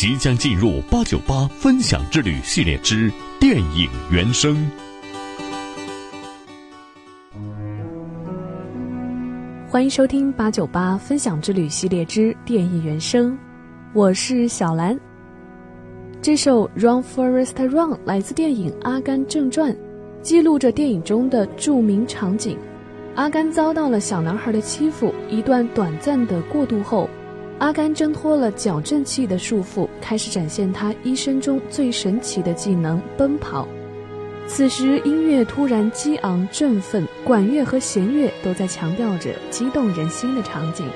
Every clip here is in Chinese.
即将进入八九八分享之旅系列之电影原声。欢迎收听八九八分享之旅系列之电影原声，我是小兰。这首《Run Forest Run》来自电影《阿甘正传》，记录着电影中的著名场景：阿甘遭到了小男孩的欺负，一段短暂的过渡后。阿甘挣脱了矫正器的束缚，开始展现他一生中最神奇的技能——奔跑。此时，音乐突然激昂振奋，管乐和弦乐都在强调着激动人心的场景。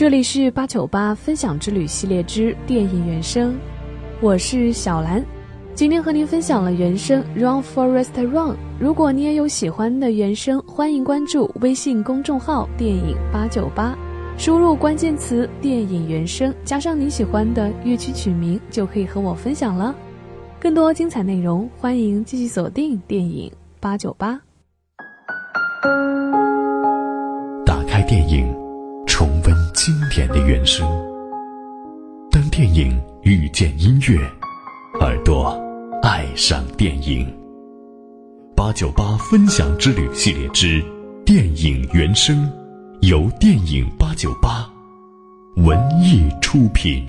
这里是八九八分享之旅系列之电影原声，我是小兰，今天和您分享了原声《Run Forest Run》。如果你也有喜欢的原声，欢迎关注微信公众号“电影八九八”，输入关键词“电影原声”，加上你喜欢的乐曲曲名，就可以和我分享了。更多精彩内容，欢迎继续锁定电影八九八。打开电影。经典的原声。当电影遇见音乐，耳朵爱上电影。八九八分享之旅系列之电影原声，由电影八九八文艺出品。